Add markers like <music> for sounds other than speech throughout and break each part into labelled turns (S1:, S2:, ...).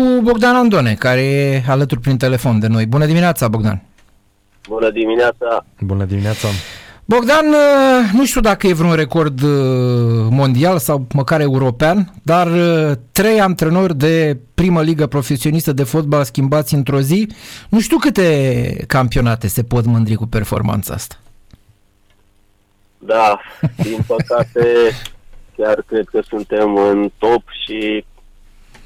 S1: cu Bogdan Andone, care e alături prin telefon de noi. Bună dimineața, Bogdan!
S2: Bună dimineața!
S3: Bună dimineața!
S1: Bogdan, uh, nu știu dacă e vreun record uh, mondial sau măcar european, dar uh, trei antrenori de primă ligă profesionistă de fotbal schimbați într-o zi, nu știu câte campionate se pot mândri cu performanța asta.
S2: Da, din păcate chiar cred că suntem în top și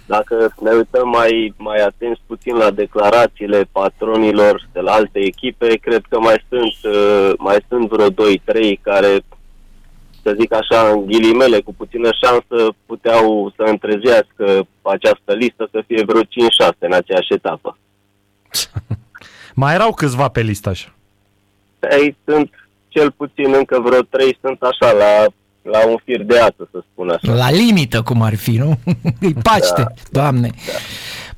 S2: dacă ne uităm mai, mai atenți puțin la declarațiile patronilor de la alte echipe, cred că mai sunt, uh, mai sunt vreo 2-3 care, să zic așa, în ghilimele, cu puțină șansă, puteau să întrezească această listă să fie vreo 5-6 în aceeași etapă. <laughs>
S3: mai erau câțiva pe listă așa.
S2: Ei sunt cel puțin încă vreo 3 sunt așa la la un fir de ață, să spun așa.
S1: La limită, cum ar fi, nu? Îi <laughs> paște, da, doamne. Da.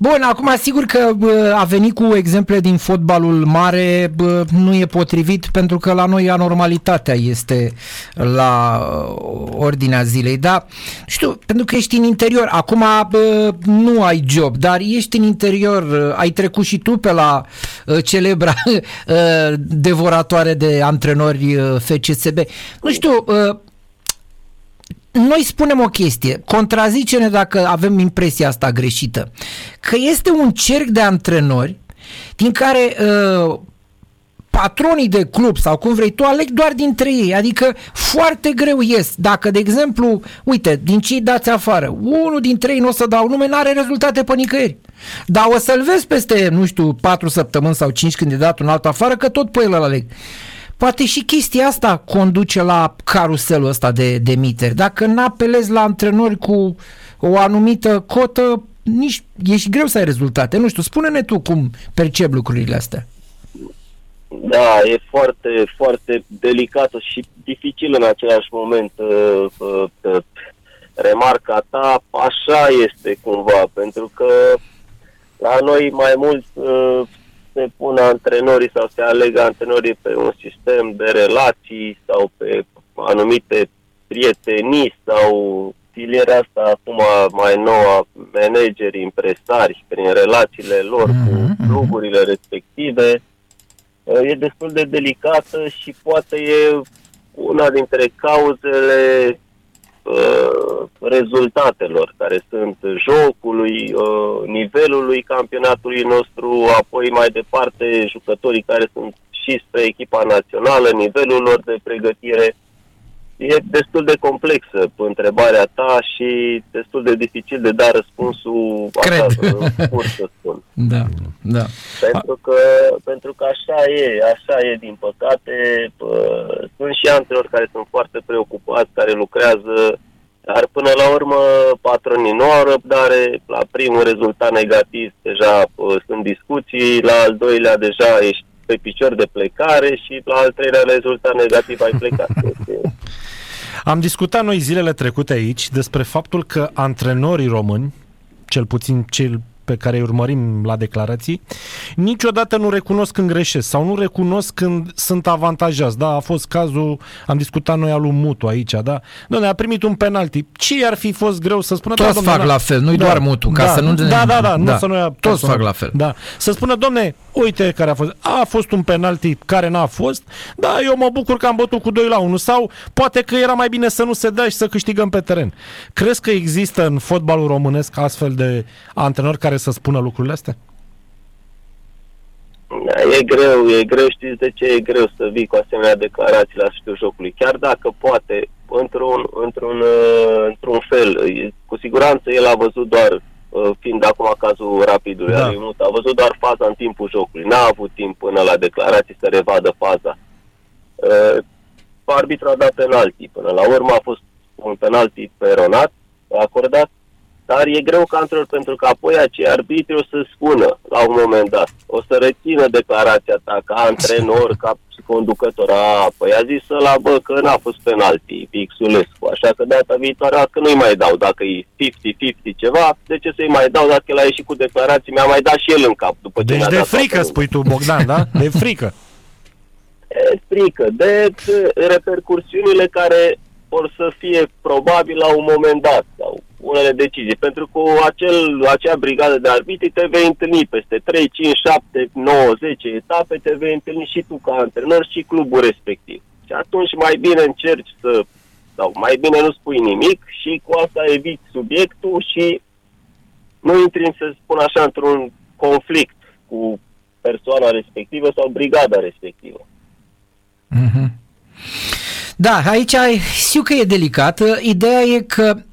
S1: Bun, acum sigur că bă, a venit cu exemple din fotbalul mare, bă, nu e potrivit pentru că la noi anormalitatea este la ordinea zilei, da? Știu, pentru că ești în interior, acum bă, nu ai job, dar ești în interior, ai trecut și tu pe la uh, celebra <laughs> uh, devoratoare de antrenori uh, FCSB. Nu știu, uh, noi spunem o chestie, contrazice-ne dacă avem impresia asta greșită, că este un cerc de antrenori din care uh, patronii de club sau cum vrei tu aleg doar dintre ei, adică foarte greu ies. Dacă, de exemplu, uite, din cei dați afară, unul dintre ei nu o să dau nume, n-are rezultate pe nicăieri. Dar o să-l vezi peste, nu știu, 4 săptămâni sau 5 când e dat un alt afară, că tot pe el îl aleg. Poate și chestia asta conduce la caruselul ăsta de, de miteri. Dacă n-apelezi la antrenori cu o anumită cotă, nici e și greu să ai rezultate. Nu știu, spune-ne tu cum percep lucrurile astea.
S2: Da, e foarte, foarte delicată și dificil în același moment. Uh, uh, uh, remarca ta, așa este cumva, pentru că la noi mai mult uh, se pună antrenorii sau se alegă antrenorii pe un sistem de relații sau pe anumite prietenii sau filiera asta acum mai nouă manageri, impresari prin relațiile lor mm-hmm. cu mhm, mhm. cluburile respective e destul de delicată și poate e una dintre cauzele Uh, rezultatelor care sunt jocului, uh, nivelului campionatului nostru, apoi mai departe jucătorii care sunt și spre echipa națională, nivelul lor de pregătire. E destul de complexă întrebarea ta și destul de dificil de da răspunsul
S1: Cred.
S2: Așa, scurt să spun.
S1: Da, da.
S2: Pentru că, pentru că așa e, așa e din păcate. Sunt și antrenori care sunt foarte preocupați, care lucrează dar până la urmă patronii nu au răbdare, la primul rezultat negativ deja sunt discuții, la al doilea deja ești pe picior de plecare și la al treilea rezultat negativ ai plecat. <laughs>
S3: Am discutat noi zilele trecute aici despre faptul că antrenorii români, cel puțin cel pe care îi urmărim la declarații, niciodată nu recunosc când greșesc sau nu recunosc când sunt avantajați. Da, a fost cazul, am discutat noi al lui Mutu aici, da? Doamne, a primit un penalti. Ce ar fi fost greu să spună?
S1: Toți da, fac la fel, nu-i da, doar Mutu, ca
S3: da,
S1: să nu...
S3: Da, da, da, da, nu să nu
S1: Toți fac la fel.
S3: Da. Să spună, domne, uite care a fost. A fost un penalti care n-a fost, da, eu mă bucur că am bătut cu 2 la 1 sau poate că era mai bine să nu se dea și să câștigăm pe teren. Crezi că există în fotbalul românesc astfel de antrenori care să spună lucrurile astea?
S2: Da, e greu, e greu, știți de ce e greu să vii cu asemenea declarații la sfârșitul jocului. Chiar dacă poate, într-un, într-un, uh, într-un fel, cu siguranță el a văzut doar, uh, fiind acum cazul rapidului, da. a văzut doar faza în timpul jocului. N-a avut timp până la declarații să revadă faza. Uh, arbitru a dat penalti. Până la urmă a fost un penalti peronat, acordat dar e greu ca antrenor pentru că apoi acei arbitri o să spună la un moment dat, o să rețină declarația ta ca antrenor, ca conducător. A, păi a zis la bă, că n-a fost penalti, Pixulescu, așa că data viitoare că nu-i mai dau. Dacă e 50-50 ceva, de ce să-i mai dau dacă el a ieșit cu declarații, mi-a mai dat și el în cap. După
S3: ce
S2: deci
S3: de frică spui tu, Bogdan, da? De frică. <laughs>
S2: E frică, de repercursiunile care vor să fie probabil la un moment dat sau unele decizii, pentru că acel, acea brigadă de arbitri te vei întâlni peste 3, 5, 7, 9, 10 etape, te vei întâlni și tu ca antrenor și clubul respectiv. Și atunci mai bine încerci să, sau mai bine nu spui nimic și cu asta eviți subiectul și nu intri, să spun așa, într-un conflict cu persoana respectivă sau brigada respectivă.
S1: Mm-hmm. Da, aici știu că e delicat. Ideea e că Uh,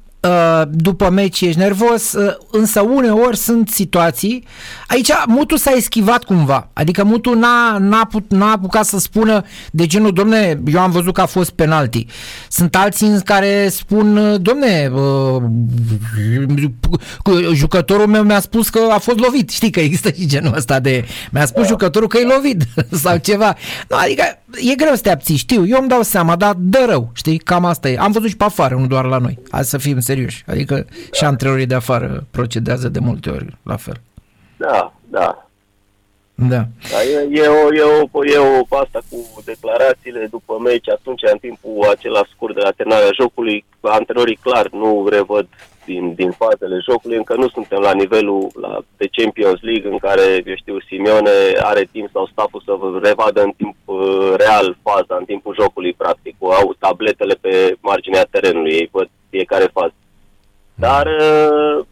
S1: după meci ești nervos, uh, însă uneori sunt situații. Aici Mutu s-a eschivat cumva, adică Mutu n-a, n-a, put, n-a apucat să spună de genul, domne, eu am văzut că a fost penalti. Sunt alții în care spun, uh, domne, jucătorul meu mi-a spus că a fost lovit. Știi că există și genul ăsta de, mi-a spus da. jucătorul că e lovit <laughs> sau ceva. Nu, adică e greu să te abții, știu, eu îmi dau seama, dar dă rău, știi, cam asta e. Am văzut și pe afară, nu doar la noi. Hai să fim serioși. Adică da. și antrenorii de afară procedează de multe ori la fel.
S2: Da, da.
S1: Da.
S2: da e, e, o, e, o, e o asta cu declarațiile după meci, atunci în timpul acela scurt de la terminarea jocului, antrenorii clar nu revăd din, din fazele jocului, încă nu suntem la nivelul la, de Champions League în care, eu știu, Simeone are timp sau staful să revadă în timp uh, real faza, în timpul jocului practic, au tabletele pe marginea terenului, ei văd fiecare fază. Dar uh,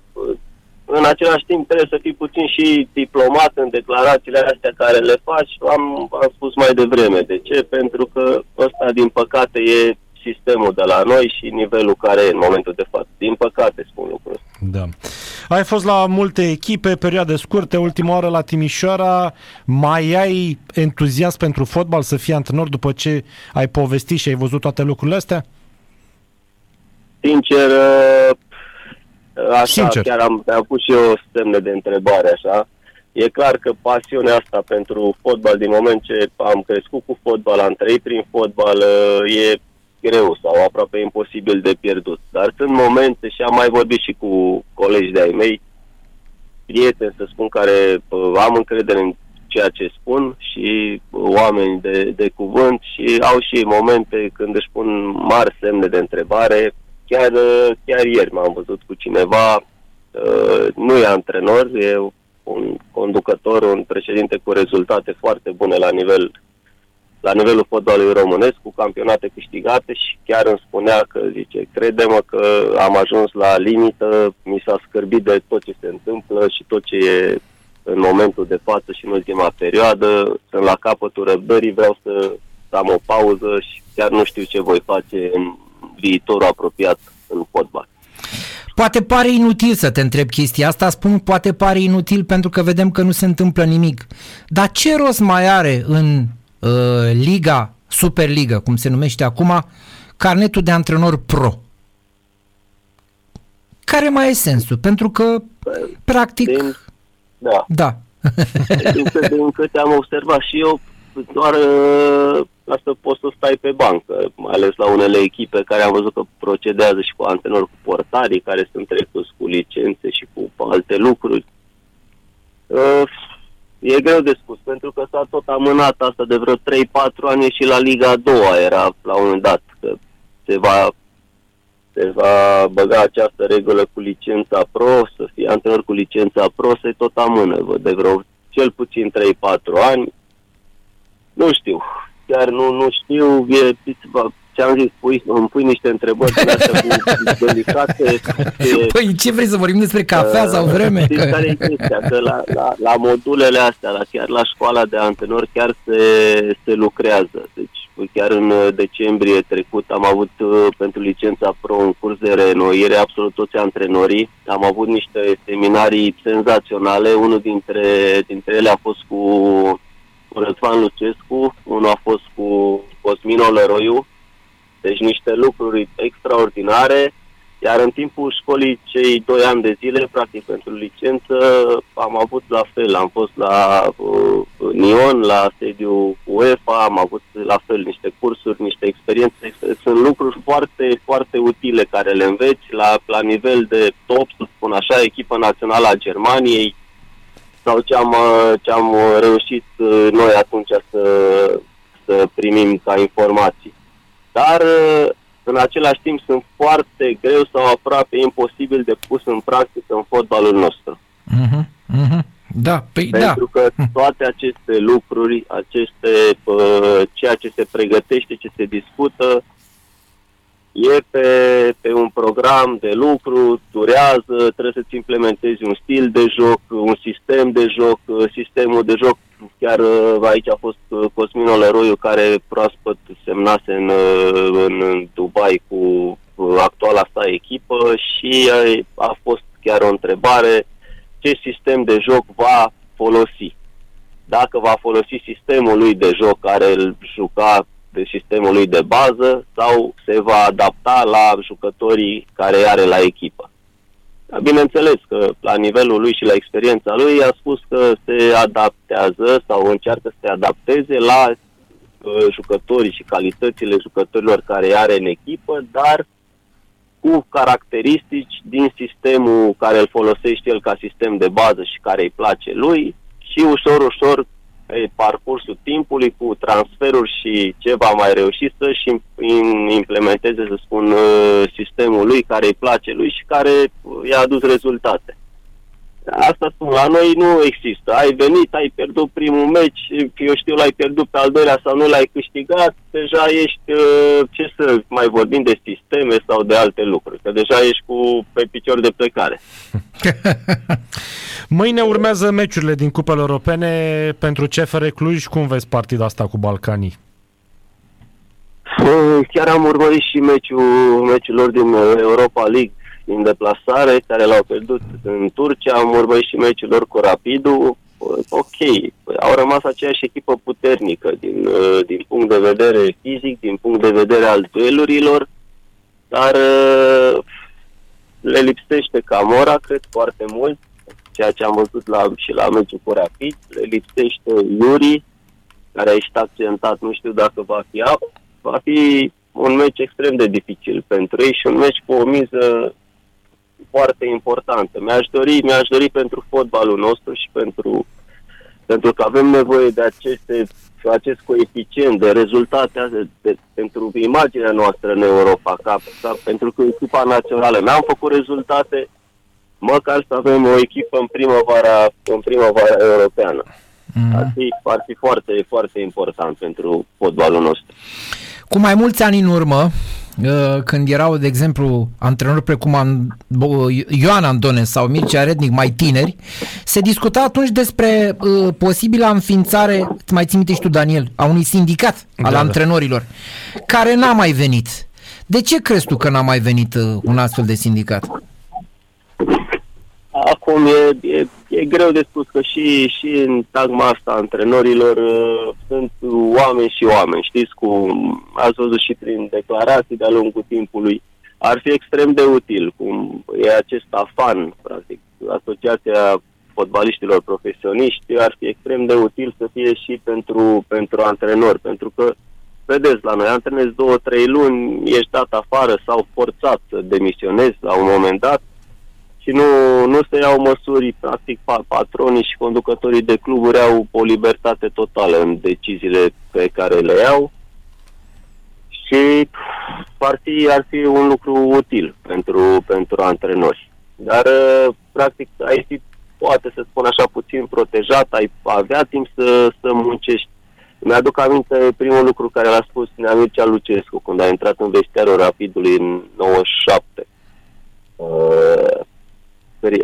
S2: în același timp trebuie să fii puțin și diplomat în declarațiile astea care le faci. Am, am spus mai devreme. De ce? Pentru că ăsta, din păcate, e sistemul de la noi și nivelul care e în momentul de față. Din păcate, spun lucrul
S3: Da. Ai fost la multe echipe, perioade scurte, ultima oară la Timișoara. Mai ai entuziasm pentru fotbal să fii antrenor după ce ai povestit și ai văzut toate lucrurile astea?
S2: Sincer, Așa, Sincer. chiar am, am pus și eu semne de întrebare, așa. E clar că pasiunea asta pentru fotbal, din moment ce am crescut cu fotbal, am trăit prin fotbal, e greu sau aproape imposibil de pierdut. Dar sunt momente, și am mai vorbit și cu colegi de-ai mei, prieteni, să spun, care am încredere în ceea ce spun și oameni de, de cuvânt și au și momente când își pun mari semne de întrebare, Chiar, chiar ieri m-am văzut cu cineva, uh, nu e antrenor, e un conducător, un președinte cu rezultate foarte bune la nivel la nivelul fotbalului românesc, cu campionate câștigate și chiar îmi spunea că, zice, crede-mă că am ajuns la limită, mi s-a scârbit de tot ce se întâmplă și tot ce e în momentul de față și în ultima perioadă, sunt la capătul răbdării, vreau să, să am o pauză și chiar nu știu ce voi face în viitorul apropiat în fotbal.
S1: Poate pare inutil să te întreb chestia asta, spun poate pare inutil pentru că vedem că nu se întâmplă nimic. Dar ce rost mai are în uh, Liga, Superliga, cum se numește acum, carnetul de antrenor pro? Care mai e sensul? Pentru că, practic... Din,
S2: da.
S1: Da.
S2: din, din câte am observat și eu, doar uh, asta poți să stai pe bancă, mai ales la unele echipe care am văzut că procedează și cu antrenori cu portarii, care sunt trecuți cu licențe și cu alte lucruri. Uh, e greu de spus, pentru că s-a tot amânat asta de vreo 3-4 ani și la Liga a doua era la un moment dat, că se va se va băga această regulă cu licența pro, să fie antrenor cu licența pro, se tot amână de vreo cel puțin 3-4 ani. Nu știu, chiar nu, nu știu, e, ce-am zis, pui, îmi pui niște întrebări cu <laughs> delicate.
S1: Păi ce vrei să vorbim despre cafea uh, sau vreme?
S2: Știți că... care e chestia? Că la, la, la modulele astea, la, chiar la școala de antrenori, chiar se, se lucrează. Deci chiar în decembrie trecut am avut uh, pentru licența pro un curs de reînnoire absolut toți antrenorii. Am avut niște seminarii senzaționale. Unul dintre, dintre ele a fost cu Răzvan Lucescu, unul a fost cu Cosmin Olăroiu, deci niște lucruri extraordinare, iar în timpul școlii, cei doi ani de zile, practic pentru licență, am avut la fel, am fost la uh, Nion, la sediu UEFA, am avut la fel niște cursuri, niște experiențe, sunt lucruri foarte, foarte utile care le înveți la, la nivel de top, să spun așa, echipa națională a Germaniei, sau ce am, ce am reușit uh, noi atunci să, să primim ca informații. Dar uh, în același timp sunt foarte greu sau aproape imposibil de pus în practică în fotbalul nostru.
S1: Uh-huh, uh-huh. Da, păi
S2: Pentru
S1: da.
S2: că toate aceste lucruri, aceste, uh, ceea ce se pregătește, ce se discută, e pe, pe un program de lucru, durează, trebuie să-ți implementezi un stil de joc, un sistem de joc, uh, sistemul de joc, chiar uh, aici a fost uh, Cosmin Olăroiu care proaspăt semnase în, uh, în, în Dubai cu uh, actuala sa echipă și uh, a fost chiar o întrebare ce sistem de joc va folosi. Dacă va folosi sistemul lui de joc care îl juca de sistemul lui de bază sau se va adapta la jucătorii care are la echipă. Dar bineînțeles că la nivelul lui și la experiența lui a spus că se adaptează sau încearcă să se adapteze la uh, jucătorii și calitățile jucătorilor care are în echipă, dar cu caracteristici din sistemul care îl folosește el ca sistem de bază și care îi place lui și ușor, ușor pe parcursul timpului cu transferuri și ce va mai reuși să-și implementeze, să spun, uh, sistemul lui care îi place lui și care i-a adus rezultate. Asta spun, la noi nu există. Ai venit, ai pierdut primul meci, eu știu, l-ai pierdut pe al doilea sau nu l-ai câștigat, deja ești, uh, ce să mai vorbim de sisteme sau de alte lucruri, că deja ești cu pe picior de plecare. <laughs>
S3: Mâine urmează meciurile din cupele europene pentru CFR Cluj. Cum vezi partida asta cu Balcanii?
S2: Chiar am urmărit și meciul, meciul lor din Europa League din deplasare, care l-au pierdut în Turcia, am urmărit și meciul lor cu Rapidul. Ok, au rămas aceeași echipă puternică din, din punct de vedere fizic, din punct de vedere al duelurilor, dar le lipsește Camora, cred, foarte mult, ceea ce am văzut la, și la meciul cu Rapid, le lipsește Iuri, care a ieșit accidentat, nu știu dacă va fi apă, va fi un meci extrem de dificil pentru ei și un meci cu o miză foarte importantă. Mi-aș dori, mi-aș dori pentru fotbalul nostru și pentru, pentru că avem nevoie de aceste, acest coeficient de rezultate de, de, pentru imaginea noastră în Europa, ca, ca, pentru că echipa națională n-am făcut rezultate, măcar să avem o echipă în primăvara, în primăvara europeană. Mm. Ar, fi, ar fi foarte, foarte important pentru fotbalul nostru.
S1: Cu mai mulți ani în urmă, când erau, de exemplu, antrenori precum Ioan Andone sau Mircea Rednic mai tineri, se discuta atunci despre uh, posibila înființare, mai ții minte și tu, Daniel, a unui sindicat al da, antrenorilor, da. care n-a mai venit. De ce crezi tu că n-a mai venit uh, un astfel de sindicat?
S2: Acum e, e, e greu de spus că și, și în tagma asta antrenorilor uh, sunt oameni și oameni, știți, cu, ați văzut și prin declarații de-a lungul timpului, ar fi extrem de util, cum e acest AFAN, practic, Asociația Fotbaliștilor Profesioniști, ar fi extrem de util să fie și pentru, pentru antrenori, pentru că vedeți, la noi antrenezi două, trei luni, ești dat afară sau forțat să demisionezi la un moment dat, și nu, nu se iau măsuri, practic patronii și conducătorii de cluburi au o libertate totală în deciziile pe care le iau și ar fi, ar fi un lucru util pentru, pentru antrenori. Dar, practic, ai fi, poate să spun așa, puțin protejat, ai avea timp să, să muncești. Mi-aduc aminte primul lucru care l-a spus Neamircea Lucescu când a intrat în vestiarul Rapidului în 97. Uh,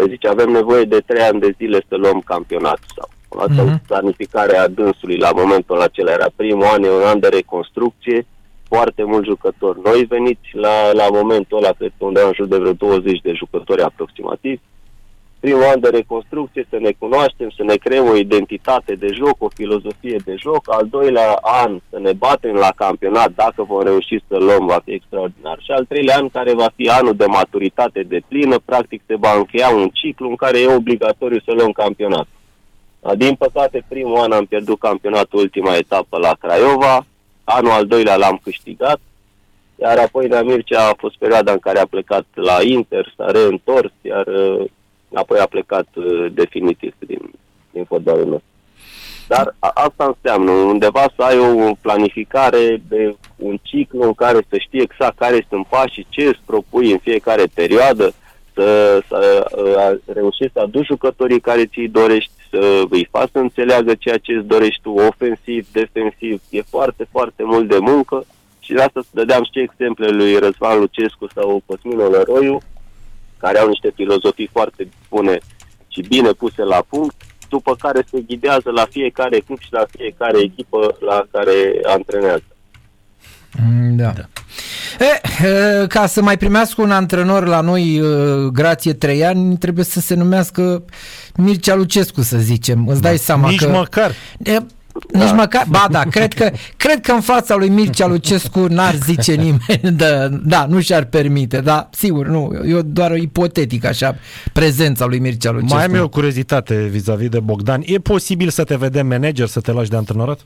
S2: zice, avem nevoie de trei ani de zile să luăm campionatul sau. Asta mm-hmm. planificarea dânsului la momentul acela. Era primul an, e un an de reconstrucție, foarte mulți jucători noi veniți la, la momentul ăla, cred că undeva în jur de vreo 20 de jucători aproximativ, primul an de reconstrucție, să ne cunoaștem, să ne creăm o identitate de joc, o filozofie de joc, al doilea an să ne batem la campionat, dacă vom reuși să luăm, va fi extraordinar. Și al treilea an, care va fi anul de maturitate de plină, practic se va încheia un ciclu în care e obligatoriu să luăm campionat. Din păcate, primul an am pierdut campionatul, ultima etapă la Craiova, anul al doilea l-am câștigat, iar apoi la Mircea a fost perioada în care a plecat la Inter, s-a reîntors, iar apoi a plecat uh, definitiv din, din fotbalul nostru. Dar a, asta înseamnă undeva să ai o planificare de un ciclu în care să știi exact care sunt pașii, ce îți propui în fiecare perioadă, să, să uh, reușești să aduci jucătorii care ți-i dorești, să îi faci să înțeleagă ceea ce îți dorești tu, ofensiv, defensiv. E foarte, foarte mult de muncă și de asta să dădeam și exemple lui Răzvan Lucescu sau Cosmin Olăroiu, care au niște filozofii foarte bune și bine puse la punct, după care se ghidează la fiecare club și la fiecare echipă la care antrenează.
S1: Mm, da. da. E, ca să mai primească un antrenor la noi grație trei ani, trebuie să se numească Mircea Lucescu, să zicem. Îți dai da. seama
S3: Nici
S1: că...
S3: măcar.
S1: E, nici da. măcar, ba da, cred că, cred că în fața lui Mircea Lucescu n-ar zice nimeni, <laughs> da, da nu și-ar permite, da, sigur, nu, eu doar o ipotetic așa, prezența lui Mircea Lucescu.
S3: Mai am eu o curiozitate vis-a-vis de Bogdan. E posibil să te vedem manager, să te lași de antrenorat?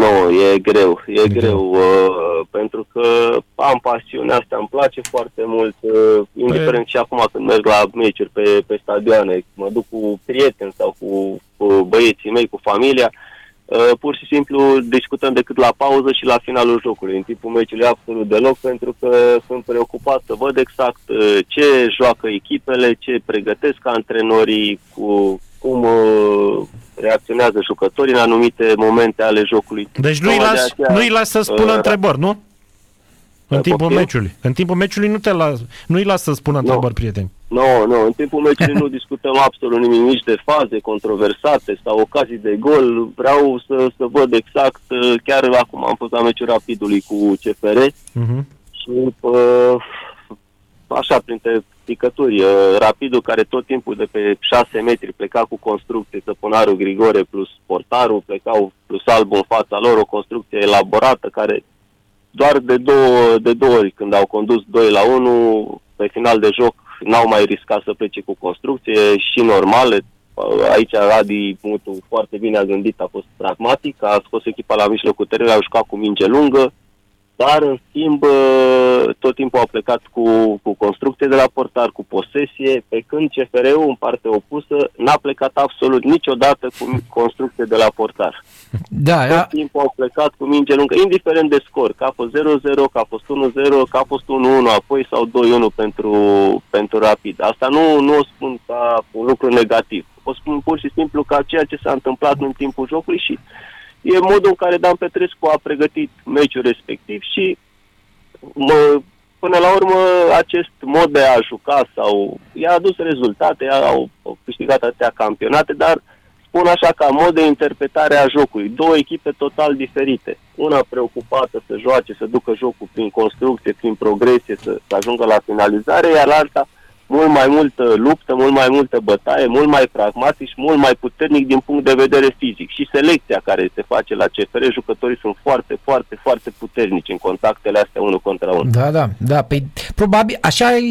S2: Nu, e greu, e de greu, uh, pentru că am pasiunea asta, îmi place foarte mult, uh, indiferent pe... și acum când merg la meciuri pe, pe stadioane, mă duc cu prieteni sau cu, cu băieții mei, cu familia, uh, pur și simplu discutăm decât la pauză și la finalul jocului. În timpul meciului absolut deloc, pentru că sunt preocupat să văd exact uh, ce joacă echipele, ce pregătesc antrenorii, cu cum uh, reacționează jucătorii în anumite momente ale jocului.
S3: Deci nu-i las, aceea, nu-i las să spună uh, întrebări, nu? În timpul poftim? meciului. În timpul meciului nu te las, nu-i las să spună întrebări, no. prieteni.
S2: Nu, no, nu, no. în timpul meciului nu discutăm absolut nimic, nici de faze controversate sau ocazii de gol. Vreau să, să văd exact, uh, chiar acum am fost la meciul rapidului cu CFR uh-huh. Mhm. și uh, așa, printre picături. Uh, rapidul care tot timpul de pe 6 metri pleca cu construcție, Săpunarul Grigore plus portarul, plecau plus albul în fața lor, o construcție elaborată care doar de două, de două ori când au condus 2 la 1, pe final de joc n-au mai riscat să plece cu construcție și normale. Uh, aici Adi Mutu foarte bine a gândit, a fost pragmatic, a scos echipa la mijlocul terenului, a jucat cu minge lungă, dar în schimb tot timpul au plecat cu, cu construcție de la portar, cu posesie, pe când CFR-ul în parte opusă n-a plecat absolut niciodată cu construcție de la portar.
S1: Da,
S2: tot timpul au plecat cu minge lungă, indiferent de scor, că a fost 0-0, că a fost 1-0, că a fost 1-1 apoi sau 2-1 pentru, pentru rapid. Asta nu, nu o spun ca un lucru negativ. O spun pur și simplu ca ceea ce s-a întâmplat în timpul jocului și e modul în care Dan Petrescu a pregătit meciul respectiv și mă, până la urmă acest mod de a juca sau i-a adus rezultate, au, au câștigat atâtea campionate, dar spun așa ca mod de interpretare a jocului. Două echipe total diferite. Una preocupată să joace, să ducă jocul prin construcție, prin progresie, să, să ajungă la finalizare, iar alta mult mai multă luptă, mult mai multă bătaie, mult mai pragmatic și mult mai puternic din punct de vedere fizic. Și selecția care se face la CFR, jucătorii sunt foarte, foarte, foarte puternici în contactele astea unul contra unul.
S1: Da, da, da. Păi, probabil, așa e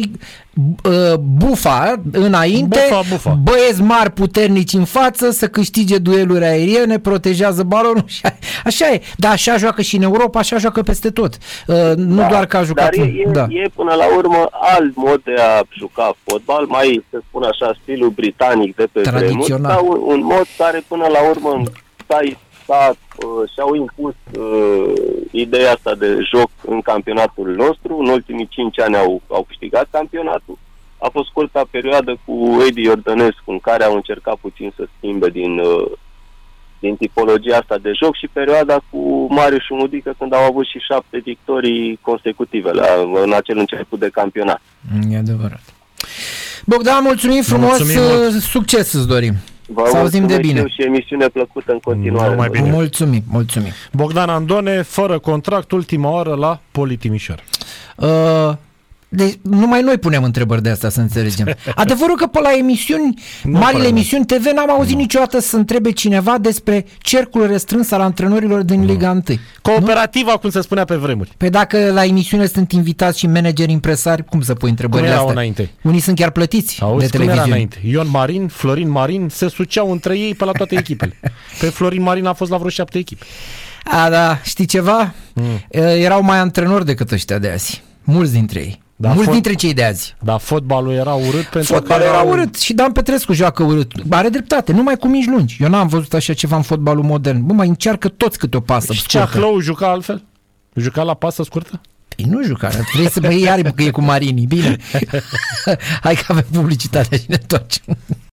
S1: uh, bufa înainte, bufa, bufa. băieți mari puternici în față, să câștige dueluri aeriene, protejează balonul și așa e. Dar așa joacă și în Europa, așa joacă peste tot. Uh, nu da, doar că a jucat.
S2: Dar e, e, da. e până la urmă alt mod de a juca fotbal, mai să spun așa, stilul britanic de pe vremuri, sau un, un mod care până la urmă stai s-a, uh, și-au impus uh, ideea asta de joc în campionatul nostru. În ultimii 5 ani au, au câștigat campionatul. A fost scurta perioadă cu Edi Iordănescu în care au încercat puțin să schimbe din, uh, din tipologia asta de joc și perioada cu Marius Mudică când au avut și șapte victorii consecutive la, în acel început de campionat.
S1: E adevărat. Bogdan, mulțumim frumos, mulțumim succes îți dorim.
S2: Vă să auzim de bine. și emisiune plăcută în continuare.
S1: mai bine. Mulțumim, mulțumim.
S3: Bogdan Andone, fără contract, ultima oară la Politimișor.
S1: Uh, deci numai noi punem întrebări de asta să înțelegem. <laughs> Adevărul că pe la emisiuni, nu marile emisiuni TV, n-am auzit nu. niciodată să întrebe cineva despre cercul restrâns al antrenorilor din nu. Liga 1.
S3: Cooperativa, nu? cum se spunea pe vremuri.
S1: Pe dacă la emisiune sunt invitați și manageri impresari, cum să pui întrebările
S3: astea? înainte?
S1: Unii sunt chiar plătiți Auzi, de televiziune. Cum era înainte?
S3: Ion Marin, Florin Marin se suceau între ei pe la toate <laughs> echipele. pe Florin Marin a fost la vreo șapte echipe.
S1: A, da, știi ceva? Mm. Erau mai antrenori decât ăștia de azi. Mulți dintre ei. Da, Mulți fot... dintre cei de azi.
S3: Da, fotbalul era urât pentru
S1: Fotbalul
S3: că
S1: era urât și Dan Petrescu joacă urât. Are dreptate, numai cu mici lungi. Eu n-am văzut așa ceva în fotbalul modern. Bă, mai încearcă toți câte o pasă
S3: Și Ceahlău juca altfel? Juca la pasă scurtă?
S1: Păi nu juca, vrei să mă iei iar că e cu Marini. Bine. <laughs> Hai că avem publicitatea și ne întoarcem.